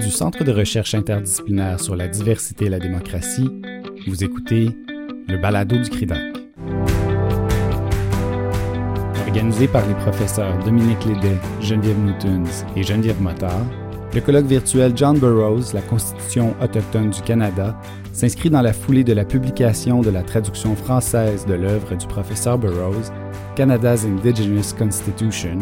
Du Centre de recherche interdisciplinaire sur la diversité et la démocratie, vous écoutez le balado du CRIDAC. Organisé par les professeurs Dominique Lédet, Geneviève Newtons et Geneviève Motard, le colloque virtuel John Burroughs, la Constitution autochtone du Canada, s'inscrit dans la foulée de la publication de la traduction française de l'œuvre du professeur Burroughs, Canada's Indigenous Constitution,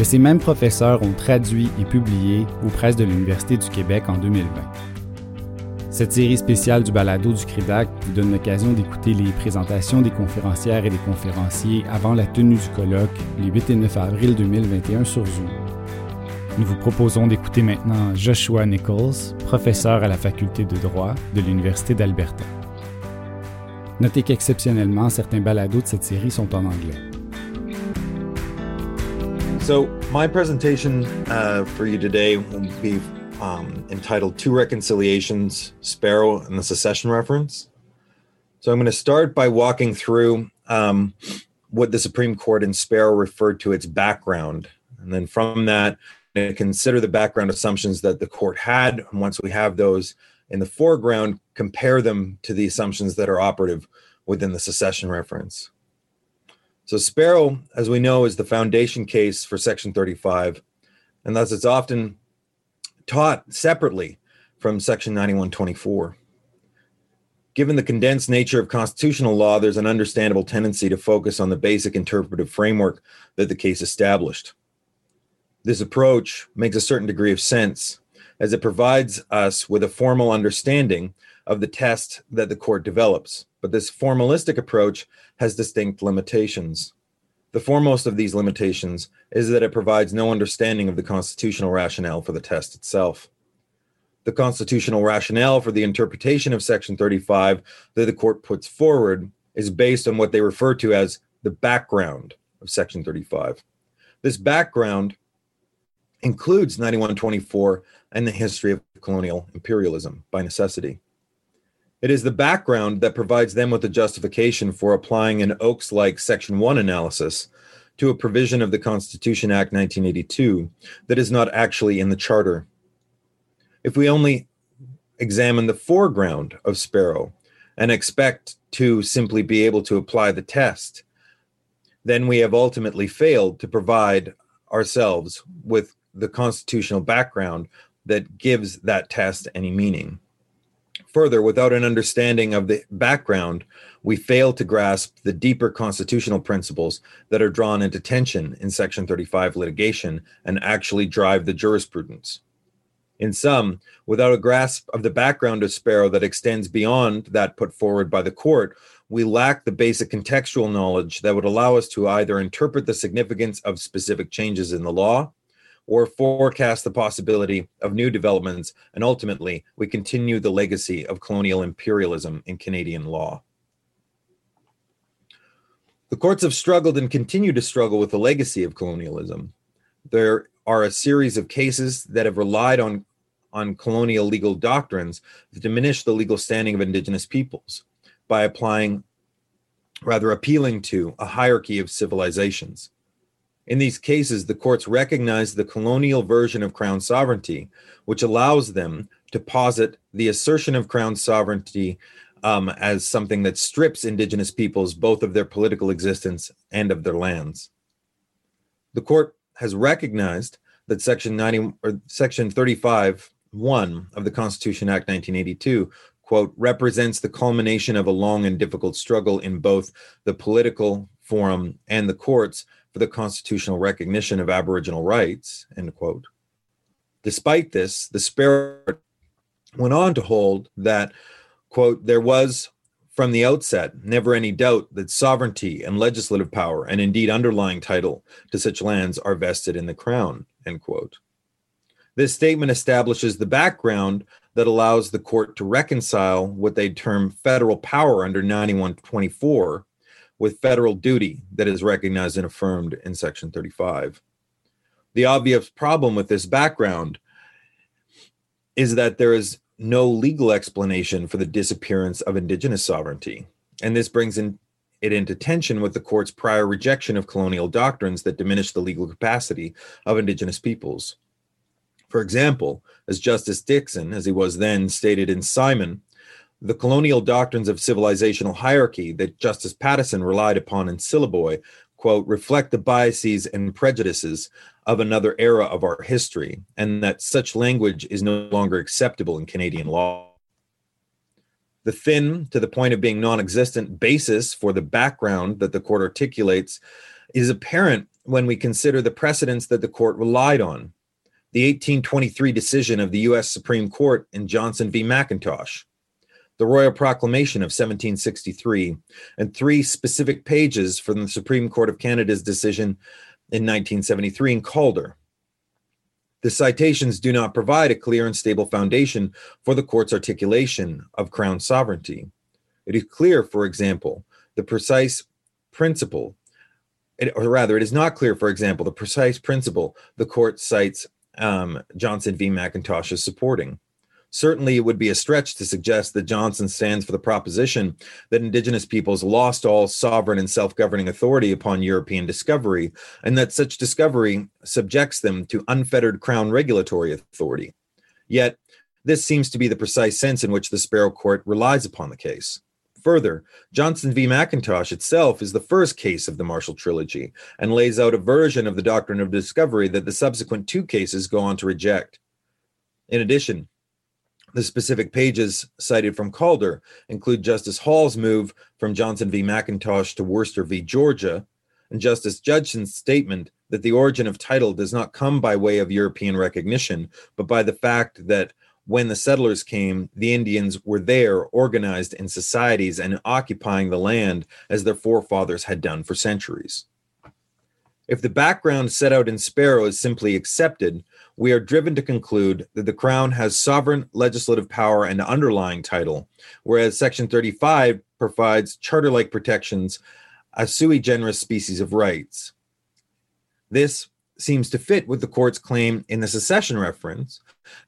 que ces mêmes professeurs ont traduit et publié aux presses de l'Université du Québec en 2020. Cette série spéciale du balado du CRIDAC vous donne l'occasion d'écouter les présentations des conférencières et des conférenciers avant la tenue du colloque les 8 et 9 avril 2021 sur Zoom. Nous vous proposons d'écouter maintenant Joshua Nichols, professeur à la faculté de droit de l'Université d'Alberta. Notez qu'exceptionnellement, certains balados de cette série sont en anglais. So, my presentation uh, for you today will be um, entitled Two Reconciliations Sparrow and the Secession Reference. So, I'm going to start by walking through um, what the Supreme Court in Sparrow referred to its background. And then from that, consider the background assumptions that the court had. And once we have those in the foreground, compare them to the assumptions that are operative within the secession reference. So, Sparrow, as we know, is the foundation case for Section 35, and thus it's often taught separately from Section 9124. Given the condensed nature of constitutional law, there's an understandable tendency to focus on the basic interpretive framework that the case established. This approach makes a certain degree of sense as it provides us with a formal understanding of the test that the court develops. But this formalistic approach has distinct limitations. The foremost of these limitations is that it provides no understanding of the constitutional rationale for the test itself. The constitutional rationale for the interpretation of Section 35 that the court puts forward is based on what they refer to as the background of Section 35. This background includes 9124 and the history of colonial imperialism by necessity. It is the background that provides them with the justification for applying an Oakes like Section 1 analysis to a provision of the Constitution Act 1982 that is not actually in the Charter. If we only examine the foreground of Sparrow and expect to simply be able to apply the test, then we have ultimately failed to provide ourselves with the constitutional background that gives that test any meaning. Further, without an understanding of the background, we fail to grasp the deeper constitutional principles that are drawn into tension in Section 35 litigation and actually drive the jurisprudence. In sum, without a grasp of the background of Sparrow that extends beyond that put forward by the court, we lack the basic contextual knowledge that would allow us to either interpret the significance of specific changes in the law or forecast the possibility of new developments, and ultimately, we continue the legacy of colonial imperialism in Canadian law. The courts have struggled and continue to struggle with the legacy of colonialism. There are a series of cases that have relied on, on colonial legal doctrines to diminish the legal standing of Indigenous peoples by applying, rather appealing to, a hierarchy of civilizations. In these cases, the courts recognize the colonial version of crown sovereignty, which allows them to posit the assertion of crown sovereignty um, as something that strips indigenous peoples both of their political existence and of their lands. The court has recognized that Section 90 or Section 35 1 of the Constitution Act 1982 quote represents the culmination of a long and difficult struggle in both the political forum and the courts for the constitutional recognition of Aboriginal rights, end quote. Despite this, the Sparrow went on to hold that, quote, there was from the outset never any doubt that sovereignty and legislative power, and indeed underlying title to such lands, are vested in the crown, end quote. This statement establishes the background that allows the court to reconcile what they term federal power under 9124 with federal duty that is recognized and affirmed in Section 35. The obvious problem with this background is that there is no legal explanation for the disappearance of indigenous sovereignty. And this brings in, it into tension with the court's prior rejection of colonial doctrines that diminish the legal capacity of indigenous peoples. For example, as Justice Dickson, as he was then, stated in Simon, the colonial doctrines of civilizational hierarchy that Justice Patterson relied upon in Syliboy, quote, reflect the biases and prejudices of another era of our history, and that such language is no longer acceptable in Canadian law. The thin, to the point of being non existent, basis for the background that the court articulates is apparent when we consider the precedents that the court relied on. The 1823 decision of the U.S. Supreme Court in Johnson v. McIntosh, the Royal Proclamation of 1763, and three specific pages from the Supreme Court of Canada's decision in 1973 in Calder. The citations do not provide a clear and stable foundation for the court's articulation of Crown sovereignty. It is clear, for example, the precise principle, or rather, it is not clear, for example, the precise principle the court cites um, Johnson v. McIntosh as supporting. Certainly, it would be a stretch to suggest that Johnson stands for the proposition that Indigenous peoples lost all sovereign and self governing authority upon European discovery, and that such discovery subjects them to unfettered Crown regulatory authority. Yet, this seems to be the precise sense in which the Sparrow Court relies upon the case. Further, Johnson v. McIntosh itself is the first case of the Marshall Trilogy and lays out a version of the doctrine of discovery that the subsequent two cases go on to reject. In addition, the specific pages cited from Calder include Justice Hall's move from Johnson v. McIntosh to Worcester v. Georgia, and Justice Judson's statement that the origin of title does not come by way of European recognition, but by the fact that when the settlers came, the Indians were there, organized in societies and occupying the land as their forefathers had done for centuries. If the background set out in Sparrow is simply accepted, we are driven to conclude that the Crown has sovereign legislative power and underlying title, whereas Section 35 provides charter like protections, a sui generis species of rights. This seems to fit with the court's claim in the secession reference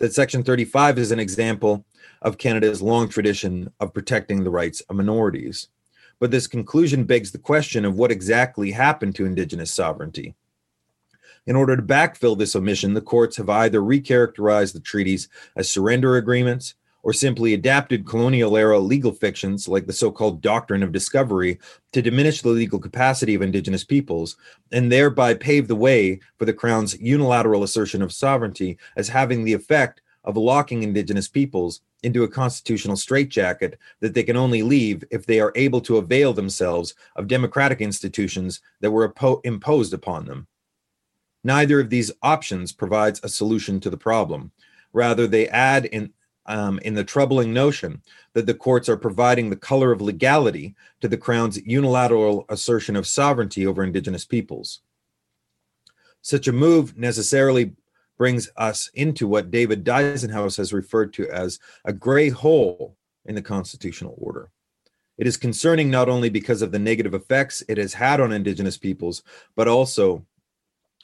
that Section 35 is an example of Canada's long tradition of protecting the rights of minorities. But this conclusion begs the question of what exactly happened to Indigenous sovereignty. In order to backfill this omission, the courts have either recharacterized the treaties as surrender agreements or simply adapted colonial era legal fictions like the so called doctrine of discovery to diminish the legal capacity of indigenous peoples and thereby pave the way for the crown's unilateral assertion of sovereignty as having the effect of locking indigenous peoples into a constitutional straitjacket that they can only leave if they are able to avail themselves of democratic institutions that were imposed upon them. Neither of these options provides a solution to the problem. Rather, they add in, um, in the troubling notion that the courts are providing the color of legality to the Crown's unilateral assertion of sovereignty over Indigenous peoples. Such a move necessarily brings us into what David Dyzenhaus has referred to as a gray hole in the constitutional order. It is concerning not only because of the negative effects it has had on Indigenous peoples, but also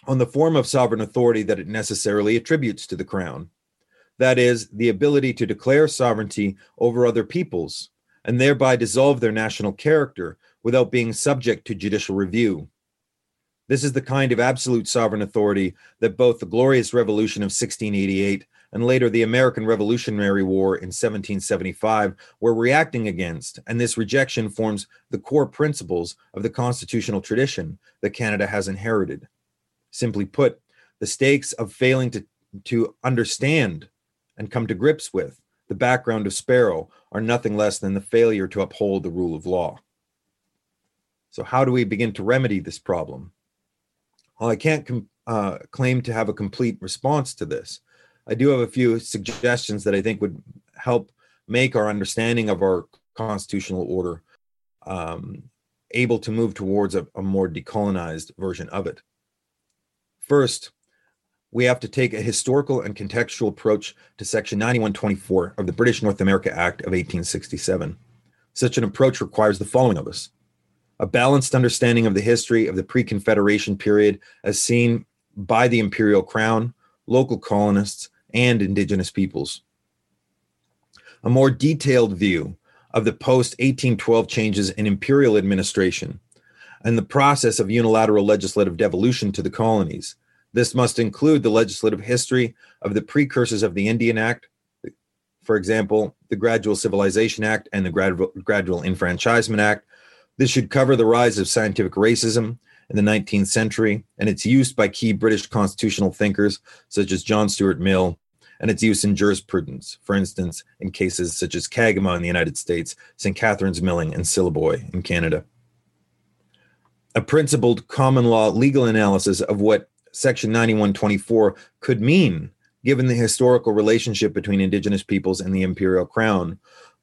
on the form of sovereign authority that it necessarily attributes to the crown. That is, the ability to declare sovereignty over other peoples and thereby dissolve their national character without being subject to judicial review. This is the kind of absolute sovereign authority that both the Glorious Revolution of 1688 and later the American Revolutionary War in 1775 were reacting against, and this rejection forms the core principles of the constitutional tradition that Canada has inherited. Simply put, the stakes of failing to, to understand and come to grips with the background of Sparrow are nothing less than the failure to uphold the rule of law. So, how do we begin to remedy this problem? Well, I can't com- uh, claim to have a complete response to this. I do have a few suggestions that I think would help make our understanding of our constitutional order um, able to move towards a, a more decolonized version of it. First, we have to take a historical and contextual approach to Section 9124 of the British North America Act of 1867. Such an approach requires the following of us a balanced understanding of the history of the pre Confederation period as seen by the Imperial Crown, local colonists, and Indigenous peoples. A more detailed view of the post 1812 changes in imperial administration and the process of unilateral legislative devolution to the colonies, This must include the legislative history of the precursors of the Indian Act, for example, the Gradual Civilization Act and the Gradual, Gradual Enfranchisement Act. This should cover the rise of scientific racism in the 19th century and its use by key British constitutional thinkers such as John Stuart Mill and its use in jurisprudence, for instance, in cases such as Kagama in the United States, St. Catharines Milling, and Syliboy in Canada. A principled common law legal analysis of what Section 9124 could mean given the historical relationship between Indigenous peoples and the Imperial Crown.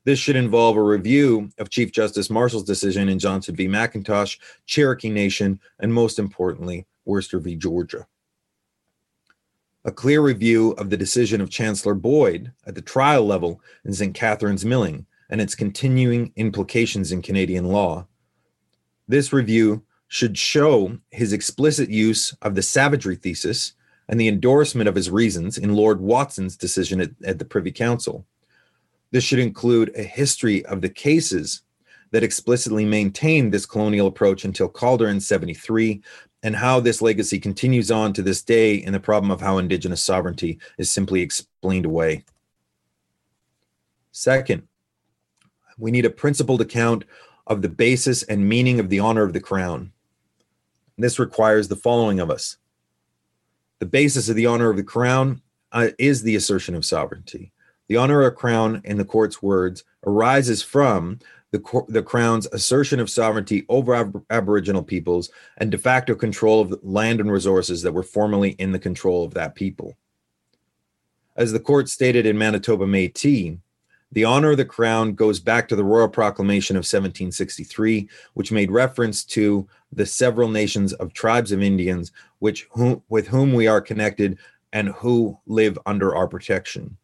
This should involve a review of Chief Justice Marshall's decision in Johnson v. McIntosh, Cherokee Nation, and most importantly, Worcester v. Georgia a clear review of the decision of Chancellor Boyd at the trial level in St. Catharines Milling and its continuing implications in Canadian law. This review should show his explicit use of the savagery thesis and the endorsement of his reasons in Lord Watson's decision at, at the Privy Council. This should include a history of the cases that explicitly maintained this colonial approach until Calder in 73 and how this legacy continues on to this day in the problem of how indigenous sovereignty is simply explained away. Second, we need a principled account of the basis and meaning of the honor of the crown. This requires the following of us. The basis of the honor of the crown uh, is the assertion of sovereignty. The honor of a crown, in the court's words, arises from the, the Crown's assertion of sovereignty over ab- Aboriginal peoples and de facto control of land and resources that were formerly in the control of that people. As the court stated in Manitoba Metis, the honor of the crown goes back to the Royal Proclamation of 1763, which made reference to the several nations of tribes of Indians which whom, with whom we are connected and who live under our protection.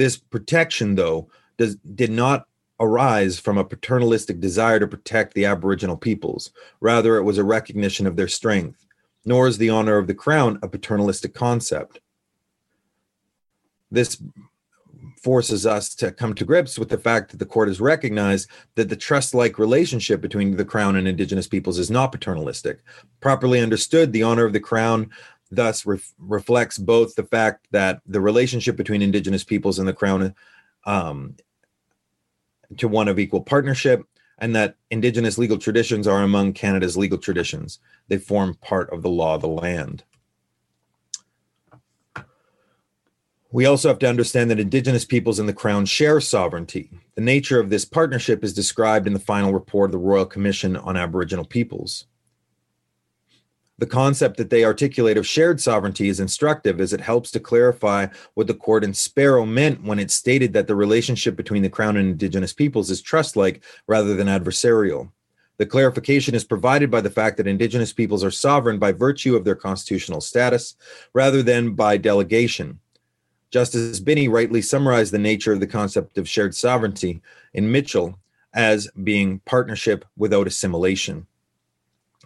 This protection, though, does, did not arise from a paternalistic desire to protect the Aboriginal peoples. Rather, it was a recognition of their strength. Nor is the honor of the crown a paternalistic concept. This forces us to come to grips with the fact that the court has recognized that the trust like relationship between the crown and indigenous peoples is not paternalistic. Properly understood, the honor of the crown thus ref- reflects both the fact that the relationship between indigenous peoples and the crown um, to one of equal partnership, and that Indigenous legal traditions are among Canada's legal traditions. They form part of the law of the land. We also have to understand that Indigenous peoples and the Crown share sovereignty. The nature of this partnership is described in the final report of the Royal Commission on Aboriginal Peoples. The concept that they articulate of shared sovereignty is instructive as it helps to clarify what the court in Sparrow meant when it stated that the relationship between the Crown and Indigenous peoples is trust like rather than adversarial. The clarification is provided by the fact that Indigenous peoples are sovereign by virtue of their constitutional status rather than by delegation. Justice Binnie rightly summarized the nature of the concept of shared sovereignty in Mitchell as being partnership without assimilation.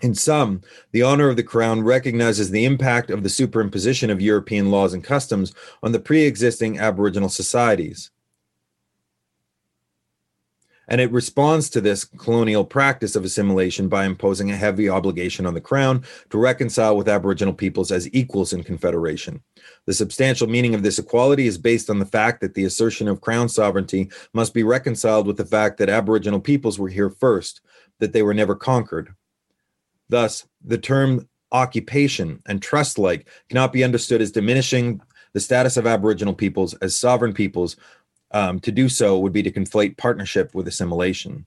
In sum, the honor of the crown recognizes the impact of the superimposition of European laws and customs on the pre existing Aboriginal societies. And it responds to this colonial practice of assimilation by imposing a heavy obligation on the crown to reconcile with Aboriginal peoples as equals in confederation. The substantial meaning of this equality is based on the fact that the assertion of crown sovereignty must be reconciled with the fact that Aboriginal peoples were here first, that they were never conquered, Thus, the term occupation and trust like cannot be understood as diminishing the status of Aboriginal peoples as sovereign peoples. Um, to do so would be to conflate partnership with assimilation.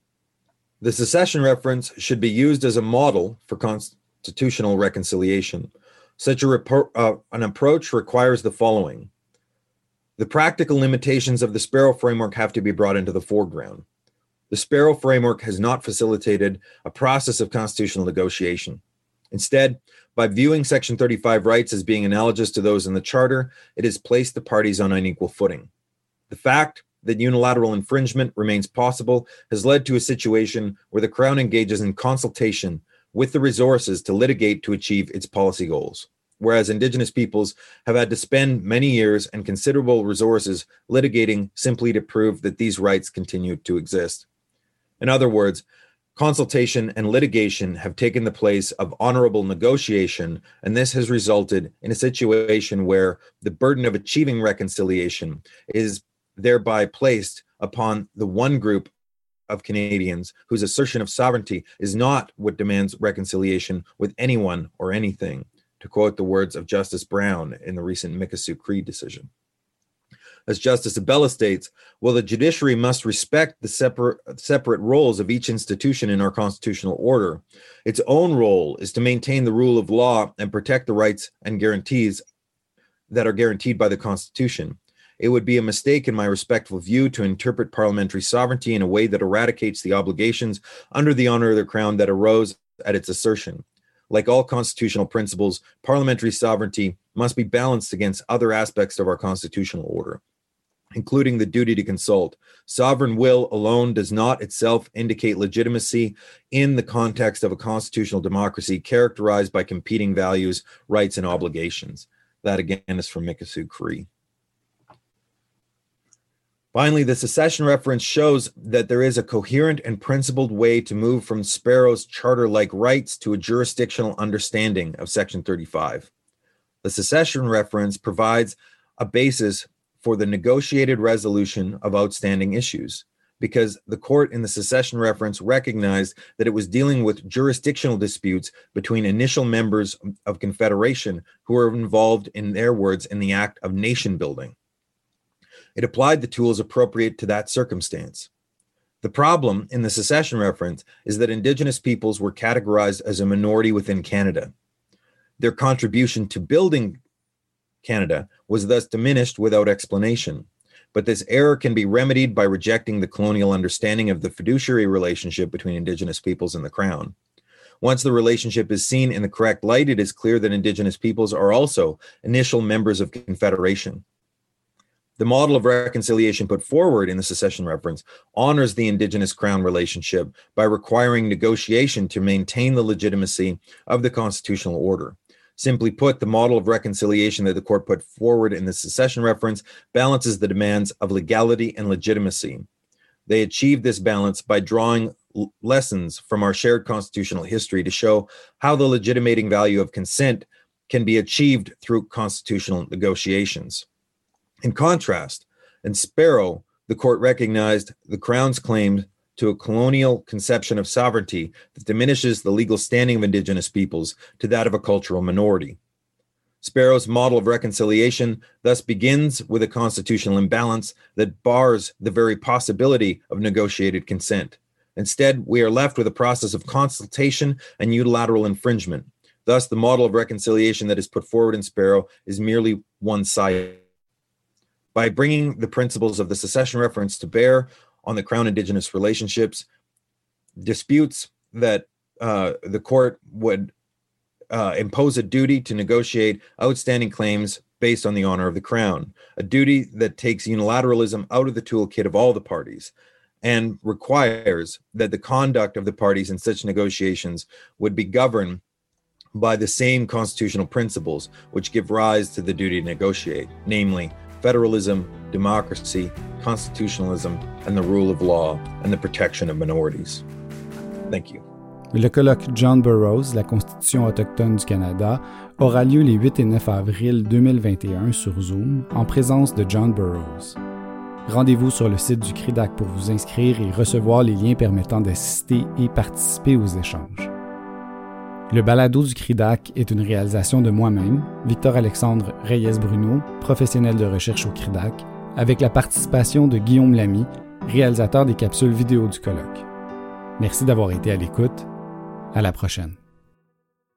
The secession reference should be used as a model for constitutional reconciliation. Such a report, uh, an approach requires the following. The practical limitations of the Sparrow framework have to be brought into the foreground. The Sparrow framework has not facilitated a process of constitutional negotiation. Instead, by viewing Section 35 rights as being analogous to those in the Charter, it has placed the parties on unequal footing. The fact that unilateral infringement remains possible has led to a situation where the Crown engages in consultation with the resources to litigate to achieve its policy goals, whereas Indigenous peoples have had to spend many years and considerable resources litigating simply to prove that these rights continue to exist. In other words, consultation and litigation have taken the place of honorable negotiation, and this has resulted in a situation where the burden of achieving reconciliation is thereby placed upon the one group of Canadians whose assertion of sovereignty is not what demands reconciliation with anyone or anything, to quote the words of Justice Brown in the recent Mikisew Cree decision. As Justice Abella states, well, the judiciary must respect the separate, separate roles of each institution in our constitutional order. Its own role is to maintain the rule of law and protect the rights and guarantees that are guaranteed by the Constitution. It would be a mistake, in my respectful view, to interpret parliamentary sovereignty in a way that eradicates the obligations under the honor of the crown that arose at its assertion. Like all constitutional principles, parliamentary sovereignty must be balanced against other aspects of our constitutional order including the duty to consult. Sovereign will alone does not itself indicate legitimacy in the context of a constitutional democracy characterized by competing values, rights, and obligations. That again is from Mikisew Cree. Finally, the secession reference shows that there is a coherent and principled way to move from Sparrow's charter like rights to a jurisdictional understanding of Section 35. The secession reference provides a basis for the negotiated resolution of outstanding issues because the court in the secession reference recognized that it was dealing with jurisdictional disputes between initial members of confederation who were involved in their words in the act of nation building. It applied the tools appropriate to that circumstance. The problem in the secession reference is that indigenous peoples were categorized as a minority within canada. Their contribution to building Canada, was thus diminished without explanation. But this error can be remedied by rejecting the colonial understanding of the fiduciary relationship between Indigenous peoples and the Crown. Once the relationship is seen in the correct light, it is clear that Indigenous peoples are also initial members of Confederation. The model of reconciliation put forward in the secession reference honors the Indigenous Crown relationship by requiring negotiation to maintain the legitimacy of the constitutional order. Simply put, the model of reconciliation that the court put forward in the secession reference balances the demands of legality and legitimacy. They achieved this balance by drawing lessons from our shared constitutional history to show how the legitimating value of consent can be achieved through constitutional negotiations. In contrast, in Sparrow, the court recognized the Crown's claim to a colonial conception of sovereignty that diminishes the legal standing of indigenous peoples to that of a cultural minority. Sparrow's model of reconciliation thus begins with a constitutional imbalance that bars the very possibility of negotiated consent. Instead, we are left with a process of consultation and unilateral infringement. Thus, the model of reconciliation that is put forward in Sparrow is merely one sided. By bringing the principles of the secession reference to bear on the Crown Indigenous relationships, disputes that uh, the court would uh, impose a duty to negotiate outstanding claims based on the honor of the Crown, a duty that takes unilateralism out of the toolkit of all the parties and requires that the conduct of the parties in such negotiations would be governed by the same constitutional principles which give rise to the duty to negotiate, namely federalism, democracy, constitutionalism, and the rule of law and the protection of minorities. Thank you. Le colloque John Burroughs, la Constitution autochtone du Canada, aura lieu les 8 et 9 avril 2021 sur Zoom en présence de John Burroughs. Rendez-vous sur le site du CRIDAC pour vous inscrire et recevoir les liens permettant d'assister et participer aux échanges. Le balado du CRIDAC est une réalisation de moi-même, Victor-Alexandre Reyes-Bruno, professionnel de recherche au CRIDAC, avec la participation de Guillaume Lamy, réalisateur des capsules vidéo du colloque. Merci d'avoir été à l'écoute. À la prochaine.